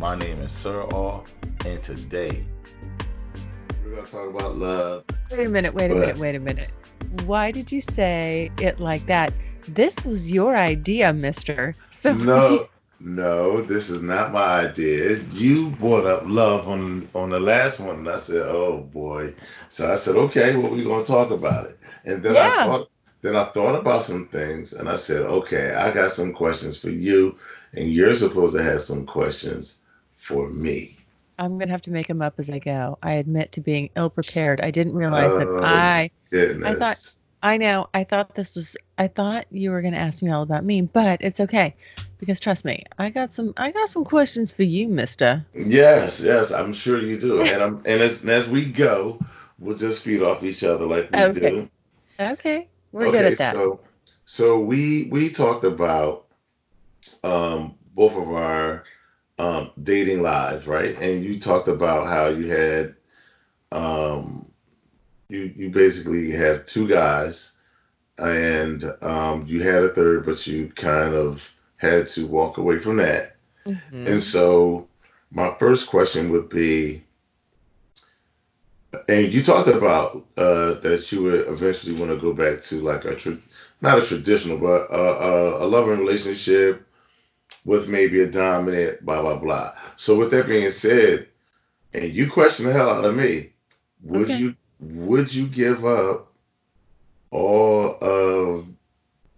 My name is Sir Aw, and today we're gonna talk about love. Wait a minute, wait a minute, wait a minute. Why did you say it like that? This was your idea, mister. So No, no, this is not my idea. You brought up love on on the last one, and I said, "Oh boy." So I said, "Okay, well, we're gonna talk about it." And then I thought, then I thought about some things, and I said, "Okay, I got some questions for you, and you're supposed to have some questions for me." I'm gonna have to make them up as I go. I admit to being ill prepared. I didn't realize that Oh. I Goodness. I thought. I know. I thought this was I thought you were gonna ask me all about me, but it's okay. Because trust me, I got some I got some questions for you, mister. Yes, yes, I'm sure you do. And I'm and as, and as we go, we'll just feed off each other like we Okay. do. Okay. We're good at that. So so we we talked about um both of our um dating lives, right? And you talked about how you had um you you basically have two guys and um you had a third but you kind of had to walk away from that. Mhm. And so my first question would be, and you talked about uh, that you would eventually want to go back to like a tra- not a traditional, but a, a, a loving relationship with maybe a dominant, blah blah blah. So with that being said, and you question the hell out of me, would Okay. you would you give up all of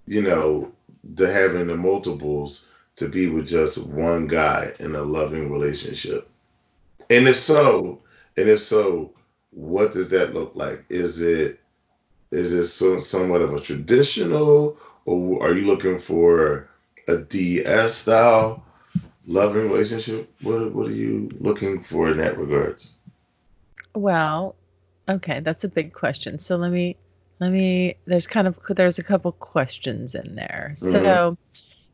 you know the having the multiples to be with just one guy in a loving relationship? And if so, and if so, what does that look like? Is it is it so, somewhat of a traditional, or are you looking for a DS style loving relationship? What what are you looking for in that regards? Well, okay, that's a big question. So let me let me there's kind of there's a couple questions in there. So Mhm.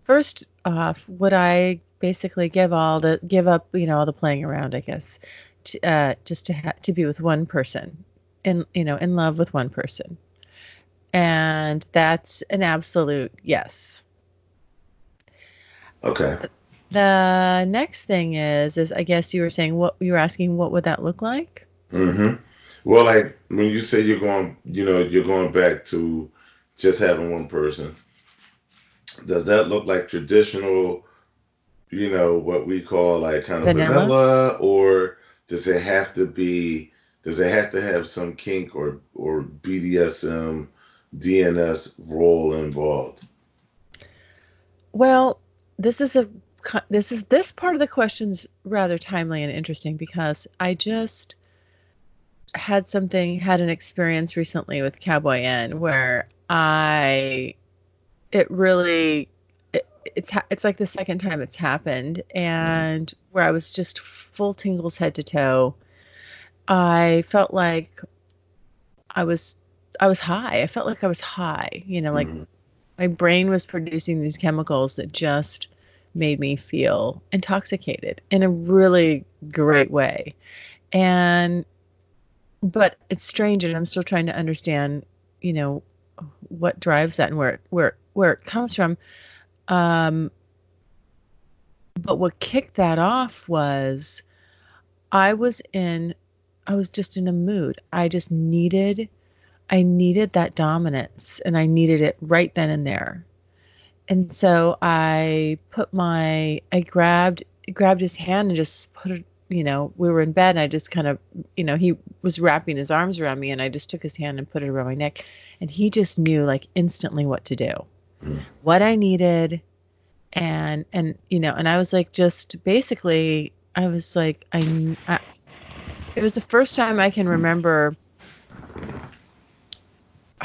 first off, would I basically give all the give up, you know, all the playing around, I guess, to, uh, just to ha- to be with one person, in you know, in love with one person, and that's an absolute yes. Okay. The next thing is is I guess you were saying what you were asking what would that look like? hmm Well, like when you say you're going, you know, you're going back to just having one person, does that look like traditional, you know, what we call like kind of Vanilla? vanilla, or does it have to be, does it have to have some kink or or BDSM, DNS role involved? Well, this is a this is this part of the question's rather timely and interesting because I just had something had an experience recently with Cowboy N where I it really it, it's it's like the second time it's happened and where I was just full tingles head to toe. I felt like I was I was high. I felt like I was high, you know, like Mhm. My brain was producing these chemicals that just made me feel intoxicated in a really great way. And but it's strange and i'm still trying to understand you know what drives that and where it, where where it comes from. Um but what kicked that off was i was in i was just in a mood. I just needed I needed that dominance and I needed it right then and there. And so I put my I grabbed grabbed his hand and just put it, you know, we were in bed and I just kind of, you know, he was wrapping his arms around me and I just took his hand and put it around my neck and he just knew like instantly what to do. Mm. What I needed and and you know, and I was like just basically I was like I, I it was the first time I can remember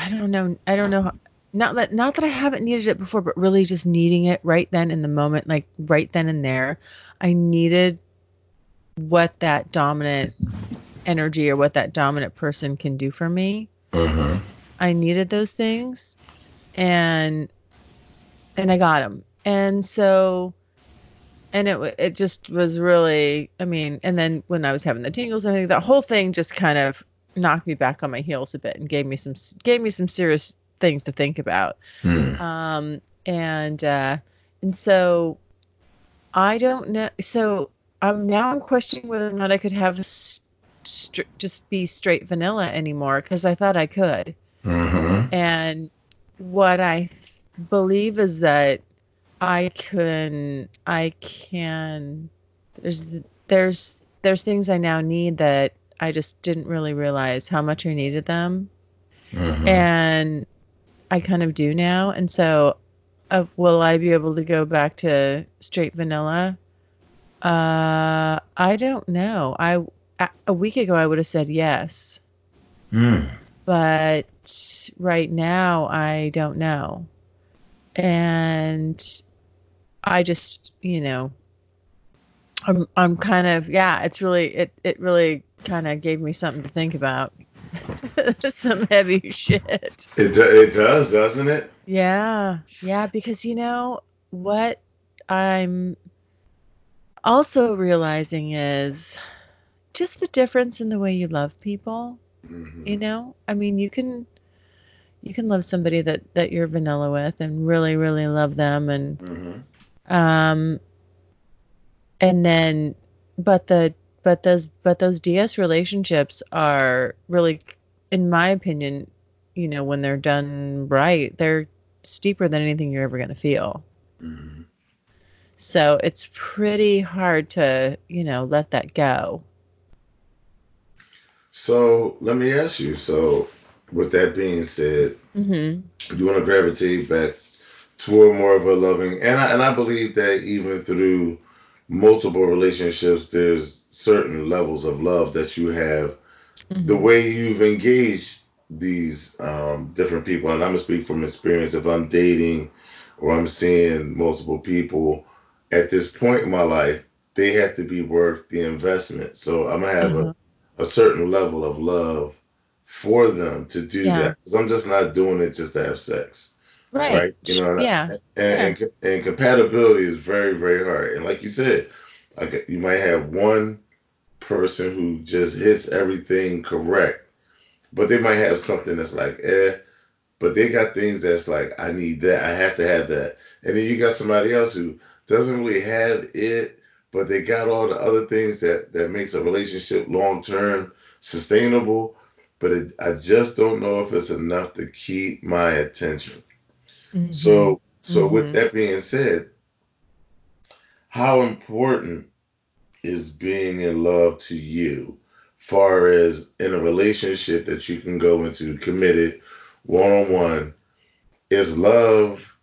I don't know. I don't know. how- not that not that I haven't needed it before, but really just needing it right then in the moment, like right then and there. I needed what that dominant energy or what that dominant person can do for me. Uh-huh. I needed those things and and I got them. And so and it it just was really I mean, and then when I was having the tingles and everything, that whole thing just kind of knocked me back on my heels a bit and gave me some gave me some serious things to think about. Mm. Um and uh and so I don't know so I'm now I'm questioning whether or not I could have a s- str- just be straight vanilla anymore because I thought I could. Uh-huh. And what I believe is that I can, I can, there's, there's, there's things I now need that I just didn't really realize how much I needed them. Uh-huh. And I kind of do now. And so, uh, will I be able to go back to straight vanilla? Uh, I don't know. I a week ago, I would have said yes Mm. but right now I don't know. And I just, you know, I'm I'm kind of yeah, it's really it it really kind of gave me something to think about. Some heavy shit. It, it does, doesn't it? Yeah. Yeah, because you know what I'm also realizing is just the difference in the way you love people Mhm. you know i mean you can you can love somebody that that you're vanilla with and really really love them and Mhm. um and then but the but those but those ds relationships are really in my opinion you know when they're done right they're steeper than anything you're ever going to feel Mhm. so it's pretty hard to you know let that go So let me ask you. So, with that being said, hmm you want to gravitate back toward more of a loving, and I, and I believe that even through multiple relationships, there's certain levels of love that you have. The way you've engaged these um, different people, and I'm gonna speak from experience. If I'm dating or I'm seeing multiple people at this point in my life, they have to be worth the investment. So I'm gonna have a Uh-huh. a certain level of love for them to do Yeah. that. Because I'm just not doing it just to have sex, right, right? You know, and, I- yeah and, and and compatibility is very very hard. And like you said, like you might have one person who just hits everything correct, but they might have something that's like eh, but they got things that's like I need that, I have to have that, and then you got somebody else who doesn't really have it, but they got all the other things that that makes a relationship long term sustainable. But it, I just don't know if it's enough to keep my attention. Mhm. So, so Mhm. with that being said, how important is being in love to you, far as in a relationship that you can go into committed, one on one? Is love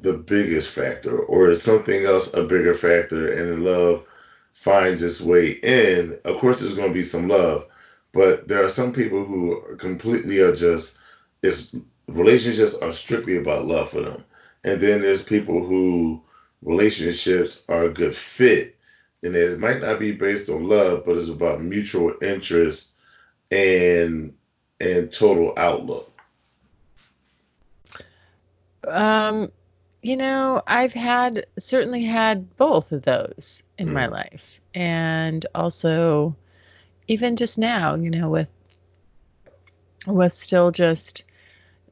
the biggest factor, or is something else a bigger factor? And love finds its way in. Of course, there's going to be some love, but there are some people who are completely are just it's relationships are strictly about love for them. And then there's people who relationships are a good fit. And it might not be based on love, but it's about mutual interest and and total outlook. Um, you know, I've had certainly had both of those in my Mm. life. And also even just now, you know, with with still just,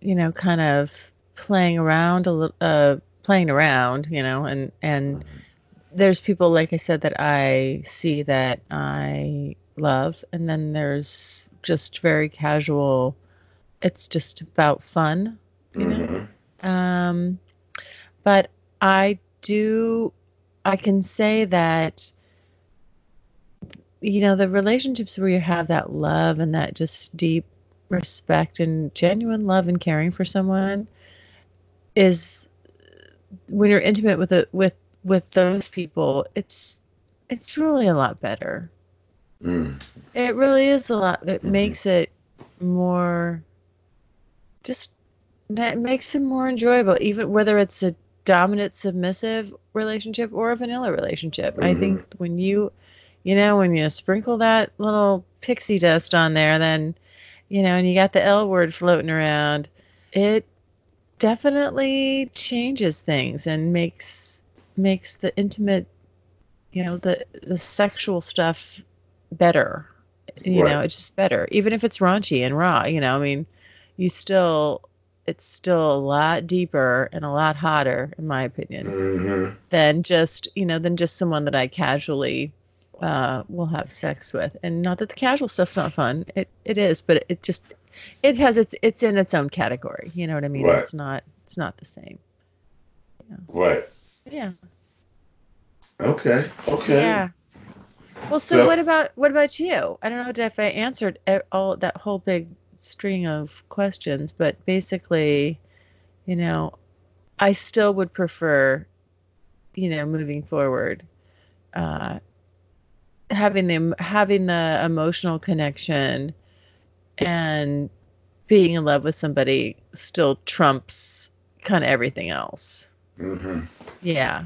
you know, kind of playing around a little uh playing around, you know, and and there's people like I said that I see that I love and then there's just very casual it's just about fun, you know. Mhm. Um, but I do, I can say that, you know, the relationships where you have that love and that just deep respect and genuine love and caring for someone is when you're intimate with it with with those people it's it's really a lot better Mm. it really is a lot it Mhm. makes it more just that makes it more enjoyable, even whether it's a dominant submissive relationship or a vanilla relationship. I think Mhm. when you, you know, when you sprinkle that little pixie dust on there, then, you know, and you got the L word floating around, it definitely changes things and makes makes the intimate, you know, the the sexual stuff better. You Right. know, it's just better, even if it's raunchy and raw. You know, I mean, you still it's still a lot deeper and a lot hotter, in my opinion, hmm than just you know than just someone that I casually uh, will have sex with. And not that the casual stuff's not fun, it it is, but it just it has its it's in its own category. You know what I mean? Right. It's not it's not the same. Yeah. Right. Yeah. Okay. Okay. Yeah. Well, so, So- what about what about you? I don't know if I answered all that whole big string of questions, but basically, you know, I still would prefer, you know, moving forward, uh, having the having the emotional connection and being in love with somebody still trumps kind of everything else. hmm Yeah.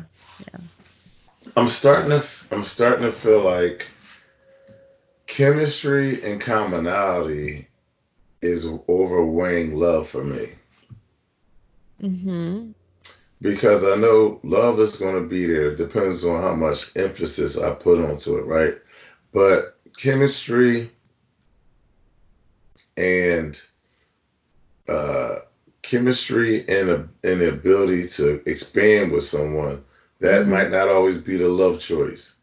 I'm starting to. I'm starting to feel like chemistry and commonality is overweighing love for me Mhm. Because I know love is going to be there. It depends on how much emphasis I put onto it, right? But chemistry and uh, chemistry and, a, and the ability to expand with someone that Mhm. might not always be the love choice.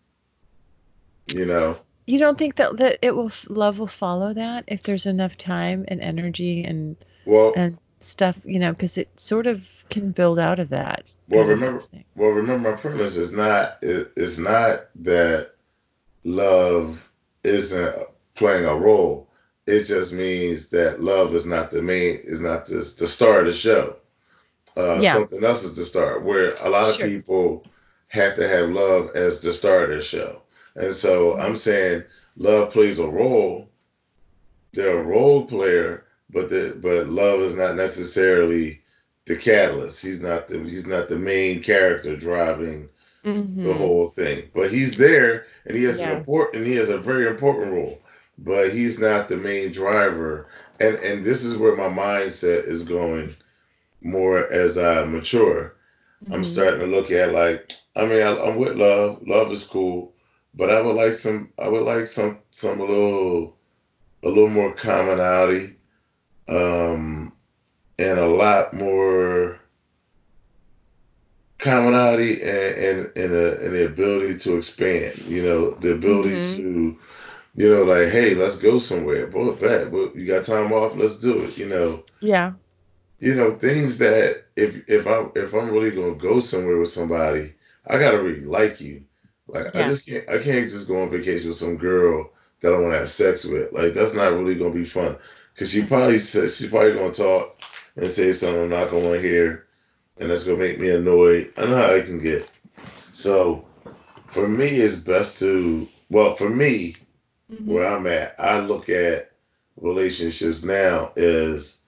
You know, You don't think that that it will love will follow that if there's enough time and energy and well, and stuff, you know, because it sort of can build out of that. well, remember, well, remember, my premise is not it, it's not that love isn't playing a role. It just means that love is not the main, is not the, the star of the show. Uh, Yeah. Something else is the star. Where a lot of people have to have love as the star of their show, and so Mm-hmm. I'm saying love plays a role. They're a role player, but the but love is not necessarily the catalyst. He's not the he's not the main character driving the Mhm. whole thing. But he's there and he has Yeah. an important he has a very important role. But he's not the main driver. And and this is where my mindset is going more as I mature. I'm Mhm. starting to look at like I mean I, I'm with love. Love is cool, but I would like some I would like some some a little a little more commonality, um, and a lot more commonality and and and, a, and the ability to expand. You know, the ability Mhm. to you know like hey let's go somewhere. Boy, well, you got time off, let's do it. You know Yeah. you know things that if if I if I'm really gonna go somewhere with somebody, I gotta really like you. Like I just can't I can't just go on vacation with some girl that I want to have sex with. Like that's not really gonna be fun. Cause she probably says she's probably gonna talk and say something I'm not gonna want to hear, and that's gonna make me annoyed. I know how I can get. So for me, it's best to well for me Mhm. where I'm at, I look at relationships now as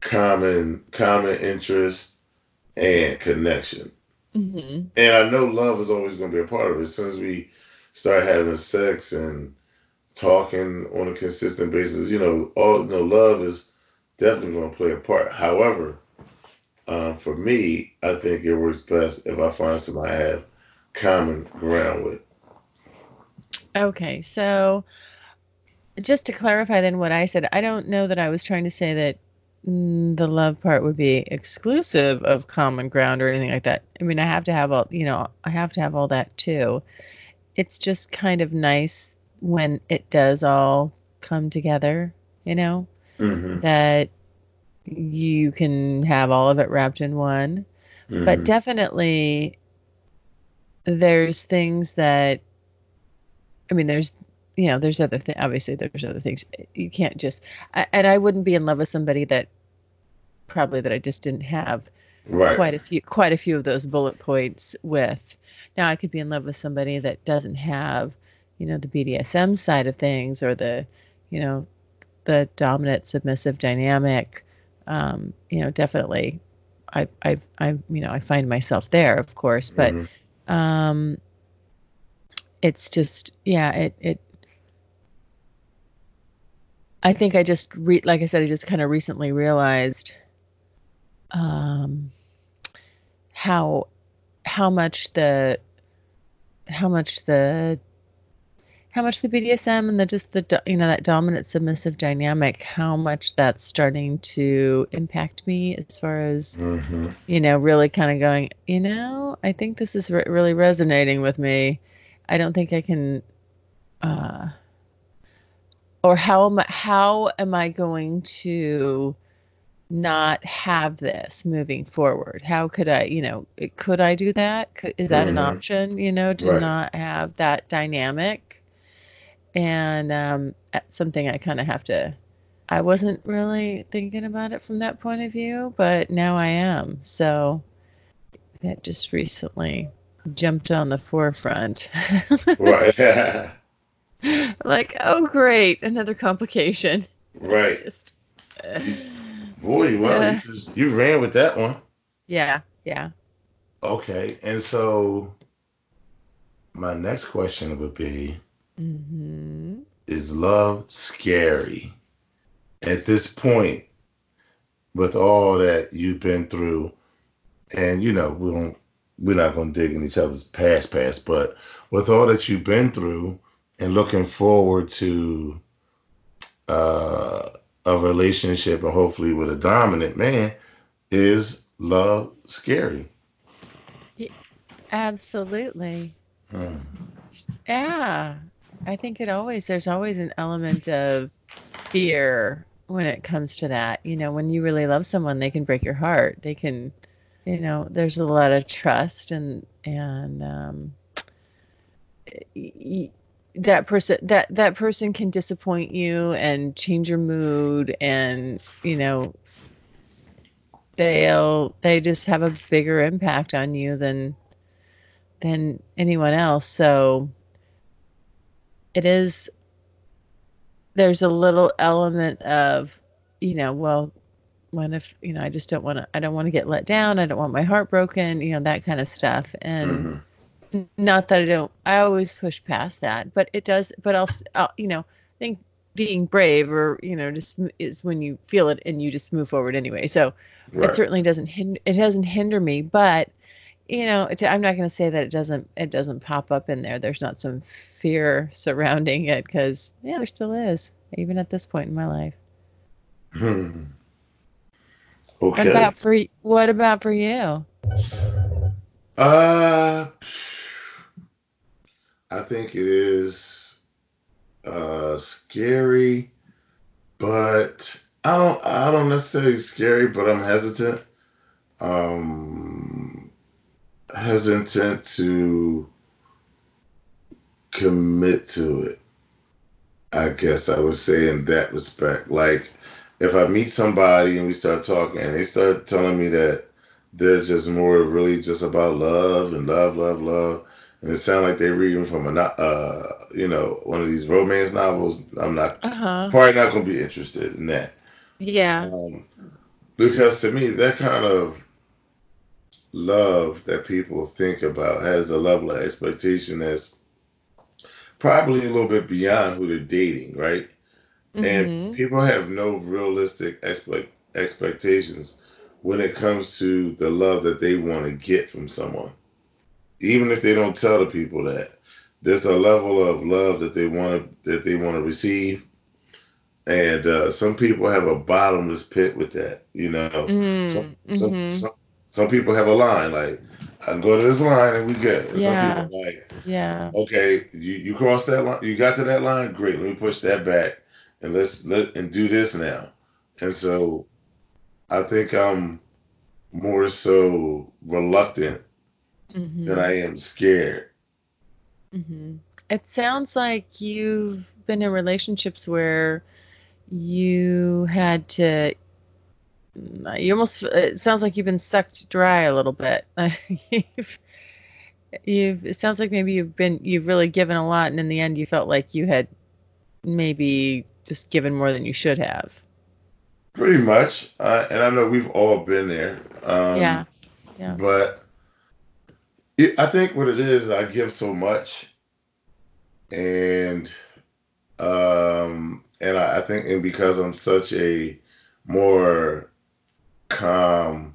common common interest and connection. Mhm. And I know love is always going to be a part of it. As soon as we start having sex and talking on a consistent basis, you know, all you know, love is definitely going to play a part. However, um, for me, I think it works best if I find somebody I have common ground with. Okay, so just to clarify then what I said, I don't know that I was trying to say that the love part would be exclusive of common ground or anything like that. I mean, I have to have all, you know, I have to have all that too. It's just kind of nice when it does all come together, you know, Mm-hmm. that you can have all of it wrapped in one. But Mhm. definitely there's things that I mean, there's you know, there's other things. Obviously, there's other things. You can't just. I, and I wouldn't be in love with somebody that probably that I just didn't have right. quite a few quite a few of those bullet points with. Now I could be in love with somebody that doesn't have, you know, the BDSM side of things or the, you know, the dominant submissive dynamic. um, you know, definitely, I, I've, I, you know, I find myself there, of course, but, Mhm. um, it's just, yeah, it, it, I think I just re- like I said, I just kind of recently realized, um, how, how much the, how much the how much the BDSM and the just the you know that dominant submissive dynamic how much that's starting to impact me as far as Mhm. you know really kind of going you know I think this is re- really resonating with me I don't think I can uh or how am I, how am I going to not have this moving forward how could I you know could I do that could, is that an Mhm. option you know to Right. not have that dynamic and um, something I kind of have to. I wasn't really thinking about it from that point of view, but now I am. So that just recently jumped on the forefront. Right. like, oh, great, another complication. right. Just, Boy, well, Yeah. you, just, you ran with that one. yeah, yeah. Okay. And so my next question would be hmm Is love scary? At this point, with all that you've been through, and you know, we don't we're not gonna dig in each other's past past, but with all that you've been through and looking forward to uh a relationship and hopefully with a dominant man, is love scary? Absolutely. Hmm. Yeah, I think it always, there's always an element of fear when it comes to that. You know, when you really love someone, they can break your heart. They can, you know, there's a lot of trust and, and, um, that person that that person can disappoint you and change your mood and you know they'll they just have a bigger impact on you than than anyone else so it is there's a little element of you know well what if you know i just don't want to i don't want to get let down. I don't want my heart broken you know that kind of stuff. And Mhm. Not that I don't I always push past that but it does but I'll, I'll you know I think being brave or you know just is when you feel it and you just move forward anyway. So it certainly doesn't hinder it doesn't hinder me but you know I'm not going to say that it doesn't it doesn't pop up in there there's not some fear surrounding it because yeah there still is even at this point in my life Hmm. what about for what about for you Uh, I think it is uh scary, but I don't I don't necessarily scary, but I'm hesitant. Um hesitant to commit to it. I guess I would say in that respect. Like if I meet somebody and we start talking and they start telling me that they're just more really just about love and love, love, love. And it sounds like they're reading from a, uh, you know, one of these romance novels. I'm not uh-huh probably not going to be interested in that. yeah Um, because to me, that kind of love that people think about has a level of expectation that's probably a little bit beyond who they're dating, right? Mhm. And people have no realistic expect expectations when it comes to the love that they want to get from someone. Even if they don't tell the people that, there's a level of love that they want to that they want to receive, and uh, some people have a bottomless pit with that. You know, Mm, some, some, mhm. some some people have a line like, "I can go to this line and we good." And Yeah. Some people like, yeah okay, you, you crossed that line, you got to that line, great. Let me push that back and let's let and do this now. And so I think I'm more so reluctant Mhm. than I am scared. hmm It sounds like you've been in relationships where you had to. You almost. It sounds like you've been sucked dry a little bit. you've, you've. It sounds like maybe you've been. You've really given a lot, and in the end, you felt like you had maybe just given more than you should have. Pretty much, uh, and I know we've all been there. Um, yeah. Yeah. But it, I think what it is, I give so much, and um, and I, I think, and because I'm such a more calm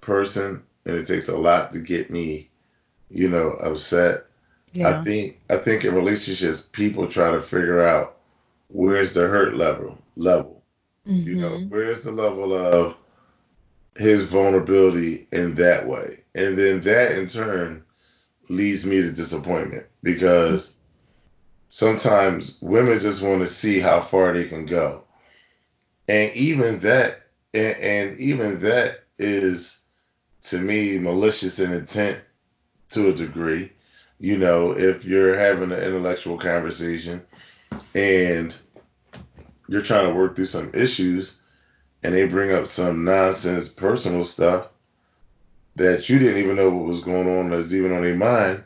person, and it takes a lot to get me, you know, upset. Yeah. I think I think in relationships, people try to figure out where's the hurt level level. You know, Mhm. where's the level of his vulnerability in that way, and then that in turn leads me to disappointment because sometimes women just want to see how far they can go, and even that, and, and even that is to me malicious in intent to a degree. You know, if you're having an intellectual conversation and you're trying to work through some issues and they bring up some nonsense personal stuff that you didn't even know what was going on that's even on their mind,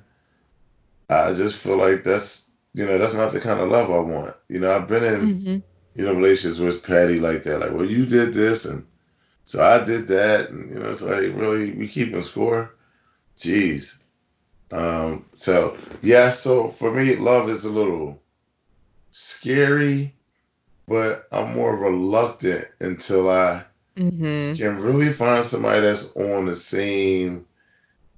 I just feel like that's you know, that's not the kind of love I want. You know, I've been in Mhm. You know, relationships where it's petty like that. Like, well, you did this, and so I did that, and you know, it's like really we keeping score. Jeez. Um. So yeah. So for me, love is a little scary, but I'm more reluctant until I Mhm. can really find somebody that's on the same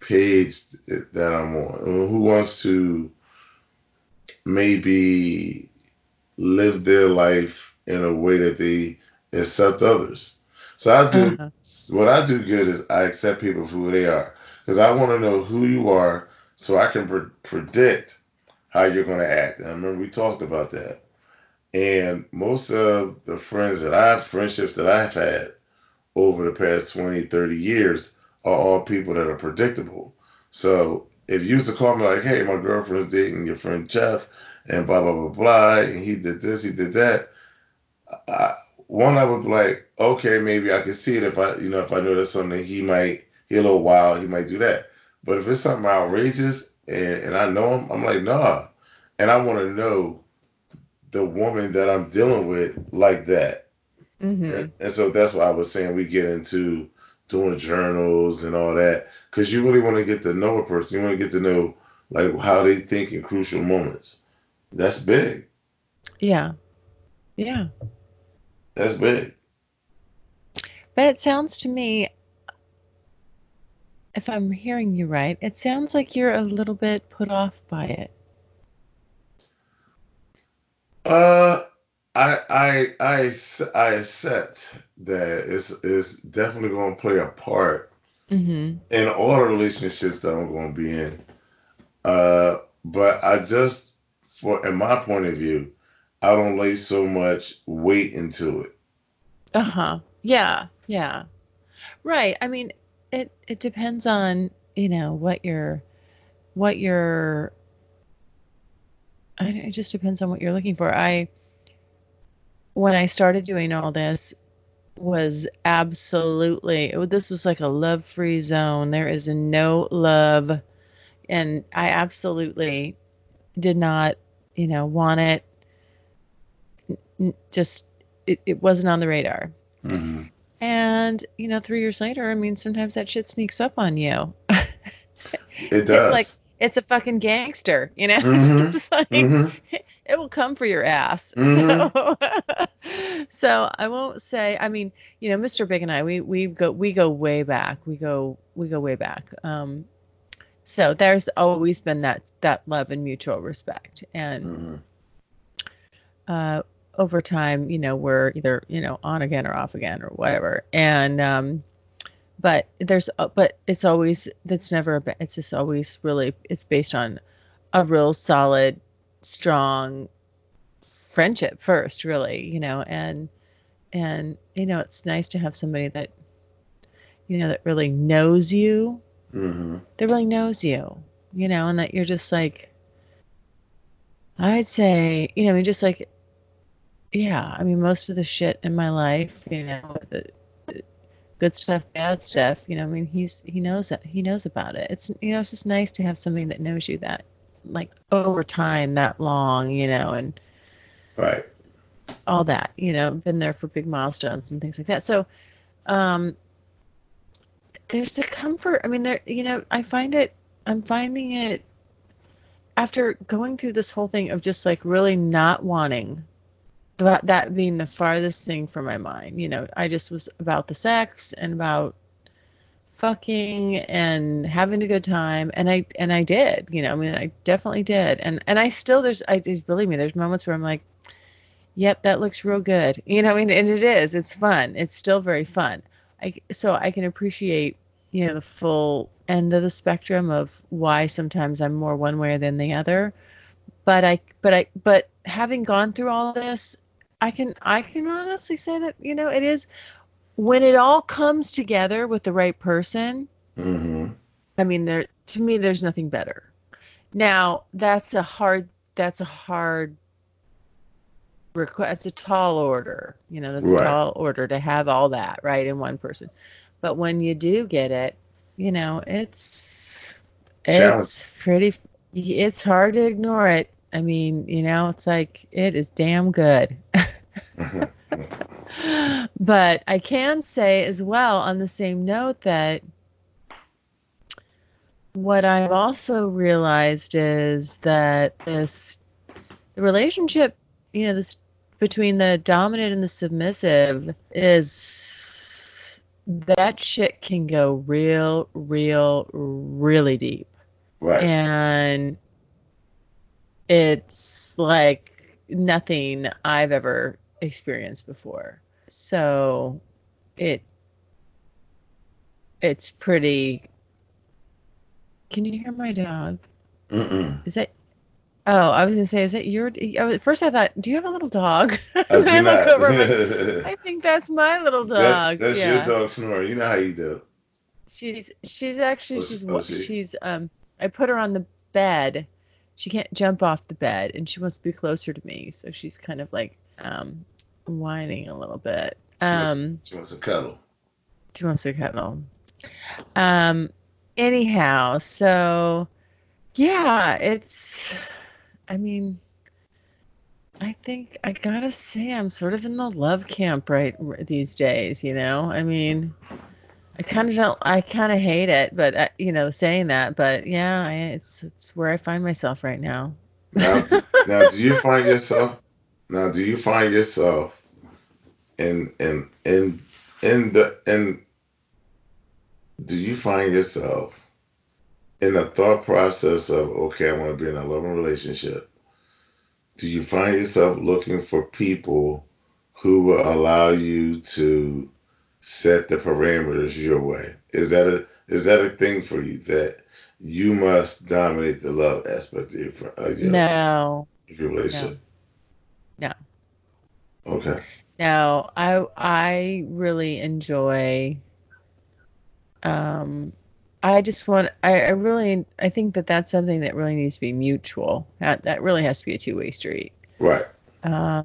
page that I'm on, who wants to maybe live their life in a way that they accept others. So I do Uh-huh. what I do good is I accept people for who they are because I want to know who you are so I can pre- predict how you're going to act. And I remember we talked about that. And most of the friends that I've, friendships that I've had over the past 20, 30 years are all people that are predictable. So if you used to call me like, hey, my girlfriend's dating your friend Jeff and blah, blah, blah, blah, and he did this, he did that, I, one, I would be like, okay, maybe I can see it if I, you know, if I know there's something he might, he a little wild, he might do that. But if it's something outrageous and, and I know him, I'm like, nah. And I want to know the woman that I'm dealing with like that. Mhm. And, and so that's why I was saying we get into doing journals and all that because you really want to get to know a person. You want to get to know like how they think in crucial moments. That's big. Yeah. Yeah. That's big. But it sounds to me, if I'm hearing you right, it sounds like you're a little bit put off by it. Uh, I I I I accept that it's it's definitely going to play a part Mm-hmm. in all the relationships that I'm going to be in. Uh, but I just, for in my point of view, I don't lay so much weight into it. Uh-huh. Yeah. Yeah. Right. I mean, it it depends on, you know, what you're what you're I it just depends on what you're looking for. I when I started doing all this was absolutely it- this was like a love-free zone. There is no love and I absolutely did not, you know, want it just it, it wasn't on the radar. Mm-hmm. And, you know, three years later, I mean, sometimes that shit sneaks up on you. It does. like it's a fucking gangster, you know? Mhm. It's like hmm it will come for your ass. Mhm. So so I won't say I mean, you know, Mr. Big and I, we we go we go way back. We go we go way back. Um so there's always been that that love and mutual respect. And hmm uh, over time, you know, we're either you know on again or off again or whatever. And um, but there's uh, but it's always that's never a it's just always really it's based on a real solid, strong friendship first, really, you know, and and you know it's nice to have somebody that you know that really knows you hmm that really knows you, you know, and that you're just like, I'd say, you know, I mean, just like, yeah, I mean, most of the shit in my life, you know, the, the good stuff, bad stuff, you know, I mean, he's, he knows that, he knows about it. It's, you know, it's just nice to have somebody that knows you that, like, over time, that long, you know, and, Right. all that, you know, been there for big milestones and things like that. So, um, there's the comfort. I mean, there, you know, I find it, I'm finding it after going through this whole thing of just like really not wanting that, that being the farthest thing from my mind. You know, I just was about the sex and about fucking and having a good time and i and i did you know i mean i definitely did and and i still there's i just believe me there's moments where i'm like yep, that looks real good. You know, mean, and it is. It's fun. It's still very fun. I so I can appreciate you know the full end of the spectrum of why sometimes I'm more one way than the other. But I but I but having gone through all this, I can I can honestly say that you know it is when it all comes together with the right person. Mm-hmm. I mean, there to me, there's nothing better. Now that's a hard that's a hard request. It's a tall order. You know, that's Right. a tall order to have all that right in one person. But when you do get it, you know, it's it's pretty. It's hard to ignore it. I mean, you know, it's like it is damn good. but I can say as well on the same note that what I've also realized is that this the relationship, you know, this between the dominant and the submissive is that shit can go real, real, really deep right. and it's like nothing I've ever experienced before. So it it's pretty Can you hear my dog? Mm-mm. Is that Oh, I was gonna say, is it your? At first, I thought, do you have a little dog? I do I not. look over, like, I think that's my little That- dog. that's yeah. your dog snoring. You know how you do. She's she's actually Oh, she's oh, she? she's um I put her on the bed. She can't jump off the bed and she wants to be closer to me, so she's kind of like um whining a little bit. She wants- Um She wants a cuddle. she wants to cuddle. Um anyhow, so yeah, it's I mean I think I gotta say I'm sort of in the love camp right these days, you know? I mean, I kind of don't, I kind of hate it, but uh, you know, saying that, but yeah, I, it's it's where I find myself right now. Now, now, do you find yourself? Now, do you find yourself in in in in the in? Do you find yourself in the thought process of okay, I want to be in a loving relationship? Do you find yourself looking for people who will allow you to set the parameters your way? Is that a is that a thing for you that you must dominate the love aspect of your, of your, No, of your relationship? No. Okay. no, I I really enjoy. Um, I just want, I, I really, I think that that's something that really needs to be mutual. That that really has to be a two way street. Right. Uh,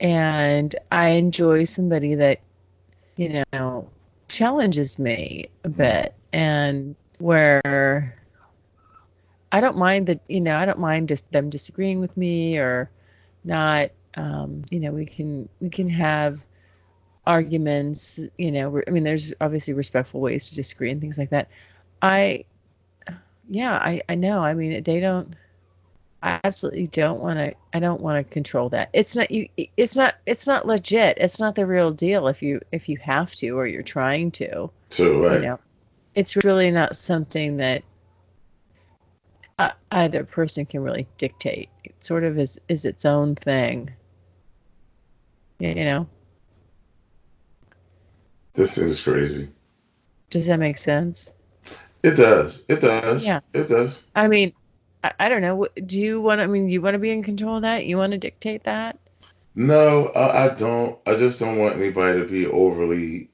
and I enjoy somebody that, you know, challenges me a bit and where I don't mind that, you know, I don't mind just them disagreeing with me or not. Um, you know, we can, we can have arguments, you know, I mean, there's obviously respectful ways to disagree and things like that. I, yeah, I, I know. I mean, they don't, I absolutely don't want to. I don't want to control that. It's not you. It's not. It's not legit. It's not the real deal. If you if you have to or you're trying to, So right. you know, it's really not something that uh, either person can really dictate. It sort of is is its own thing. You know. This is crazy. Does that make sense? It does. It does. Yeah. It does. I mean, I, I don't know. Do you want? I mean, you want to be in control of that? You want to dictate that? No, I, I don't. I just don't want anybody to be overly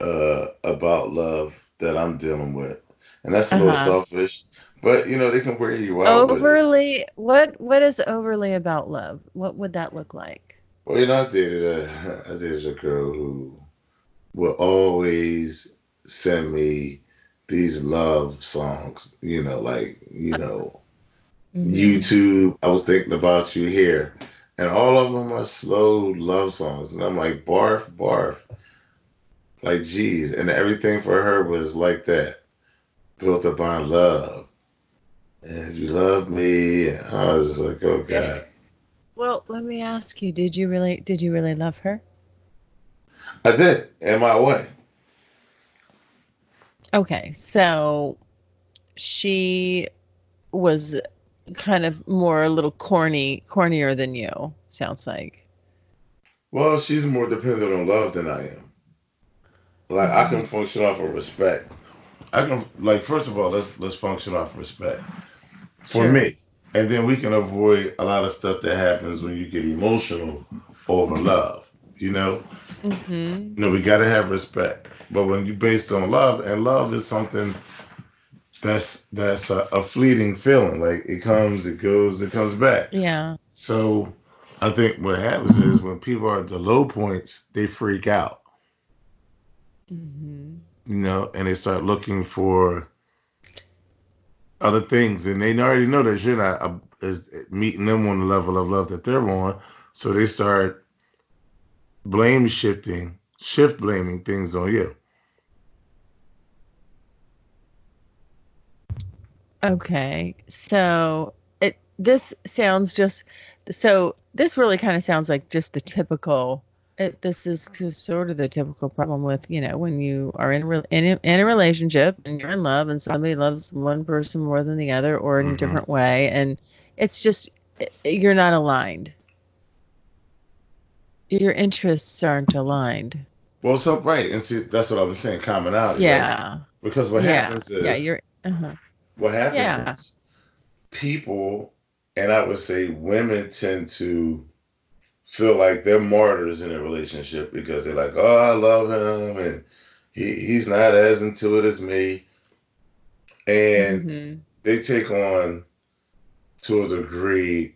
uh about love that I'm dealing with, and that's a little Uh-huh. selfish. But you know, they can wear you out. overly what what is overly about love what would that look like Well, you know, I dated a I dated a girl who would always send me these love songs. You know, like you know, Mhm. YouTube. I was thinking about you here. and all of them are slow love songs. And I'm like, barf, barf. Like, geez. And everything for her was like that, built upon love. And you love me. And I was just like, oh God. Well, let me ask you: Did you really? Did you really love her? I did, in my way. Okay, so she was kind of more a little corny, cornier than you. Sounds like. Well, she's more dependent on love than I am. Like I can mm-hmm. function off of respect. I can like first of all let's let's function off respect for Sure. me, and then we can avoid a lot of stuff that happens when you get emotional over love. You know, Mm-hmm. you know we got to have respect, but when you based on love, and love is something that's that's a, a fleeting feeling. Like it comes, it goes, it comes back. Yeah. So I think what happens is when people are at the low points, they freak out, Mm-hmm. you know, and they start looking for other things, and they already know that you're not uh, is meeting them on the level of love that they're on, so they start blame shifting, shift blaming things on you. Okay. So it this sounds just so this really kind of sounds like just the typical it, this is sort of the typical problem with you know when you are in a, re- in a in a relationship and you're in love and somebody loves one person more than the other or in a Mhm. different way and it's just you're not aligned your interests aren't aligned Well, so right, and see that's what I was saying, commonality. right? yeah Because what yeah happens is yeah you're uh-huh. what happens Yeah. is people, and I would say women tend to feel like they're martyrs in a relationship because they're like, oh, I love him, and he, he's not as into it as me. And Mhm. they take on, to a degree,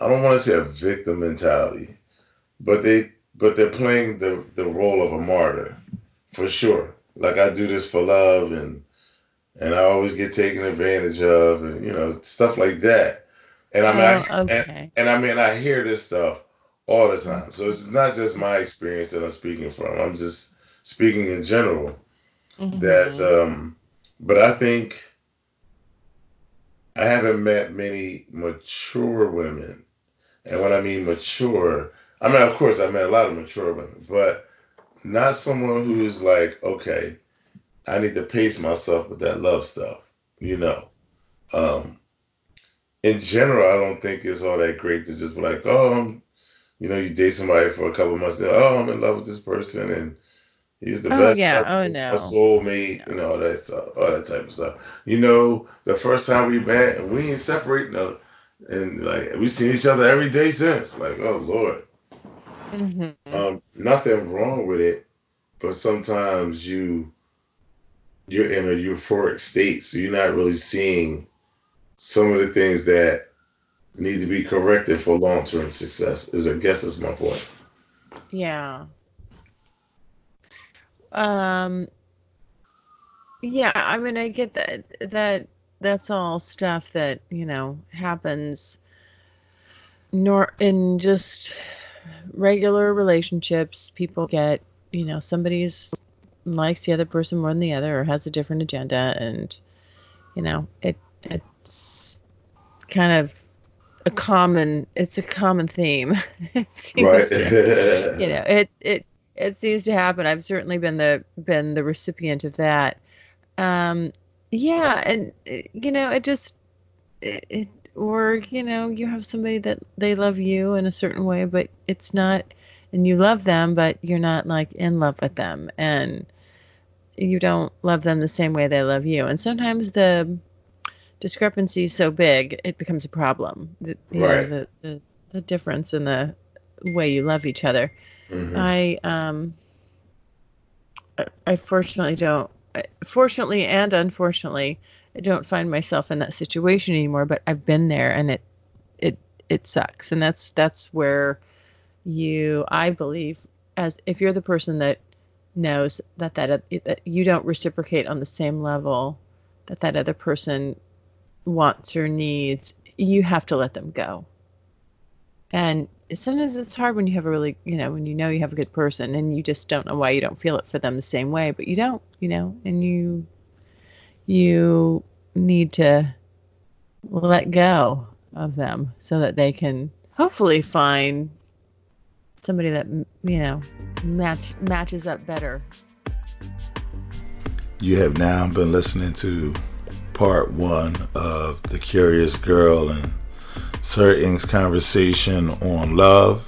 I don't want to say a victim mentality, but they but they're playing the, the role of a martyr for sure. Like I do this for love and and I always get taken advantage of and you know stuff like that. And I mean, I, Oh, and, okay and I mean, I hear this stuff all the time. So it's not just my experience that I'm speaking from. I'm just speaking in general. That, Mhm. um, but I think I haven't met many mature women. And when I mean mature, I mean, of course, I met a lot of mature women, but not someone who's like, okay, I need to pace myself with that love stuff, you know. Um, in general, I don't think it's all that great to just be like, oh, I'm, you know, you date somebody for a couple of months, then, oh, I'm in love with this person, and he's the Oh, best. yeah. Oh, no. my soulmate, you know, all that stuff, all that type of stuff. You know, the first time we met, and we ain't separating, no, and like we've seen each other every day since. Like, oh Lord, Mhm. um, nothing wrong with it, but sometimes you you're in a euphoric state, so you're not really seeing some of the things that need to be corrected for long term success. Is I guess that's my point. Yeah. Um yeah, I mean I get that that that's all stuff that, you know, happens nor in just regular relationships. People get, you know, somebody's likes the other person more than the other or has a different agenda and you know, it it's kind of a common it's a common theme. it seems Right. to you know it it it seems to happen i've certainly been the been the recipient of that um yeah and uh, you know it just it, it or you know you have somebody that they love you in a certain way but it's not and you love them but you're not like in love with them and you don't love them the same way they love you and sometimes the discrepancy is so big it becomes a problem the, you know, Right. the, the the difference in the way you love each other Mhm. I um I- fortunately don't fortunately and unfortunately I don't find myself in that situation anymore but I've been there and it it it sucks. And that's that's where you I believe as if you're the person that knows that that, uh, that you don't reciprocate on the same level that that other person wants or needs you have to let them go. And sometimes it's hard when you have a really, you know, when you know you have a good person and you just don't know why you don't feel it for them the same way, but you don't, you know, and you you need to let go of them so that they can hopefully find somebody that you know match matches up better. You have now been listening to part one of the Curious Girl and Sir Inq's conversation on love.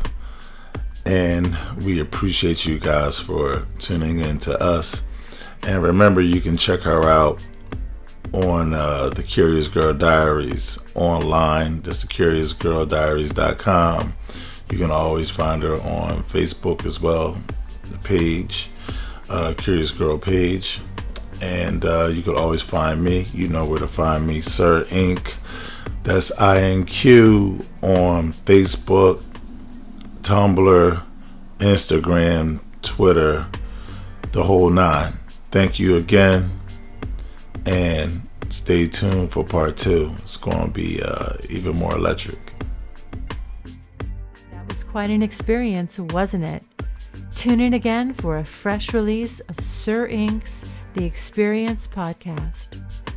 And we appreciate you guys for tuning in to us. And remember, you can check her out on uh, the Curious Girl Diaries online. That's the CuriousGirlDiaries.com. You can always find her on Facebook as well, the page, uh, Curious Girl page. And uh, you can always find me. You know where to find me, Sir Inq. That's INQ on Facebook, Tumblr, Instagram, Twitter, the whole nine. Thank you again and stay tuned for part two. It's going to be uh, even more electric. That was quite an experience, wasn't it? Tune in again for a fresh release of Sir Inq's The Experience podcast.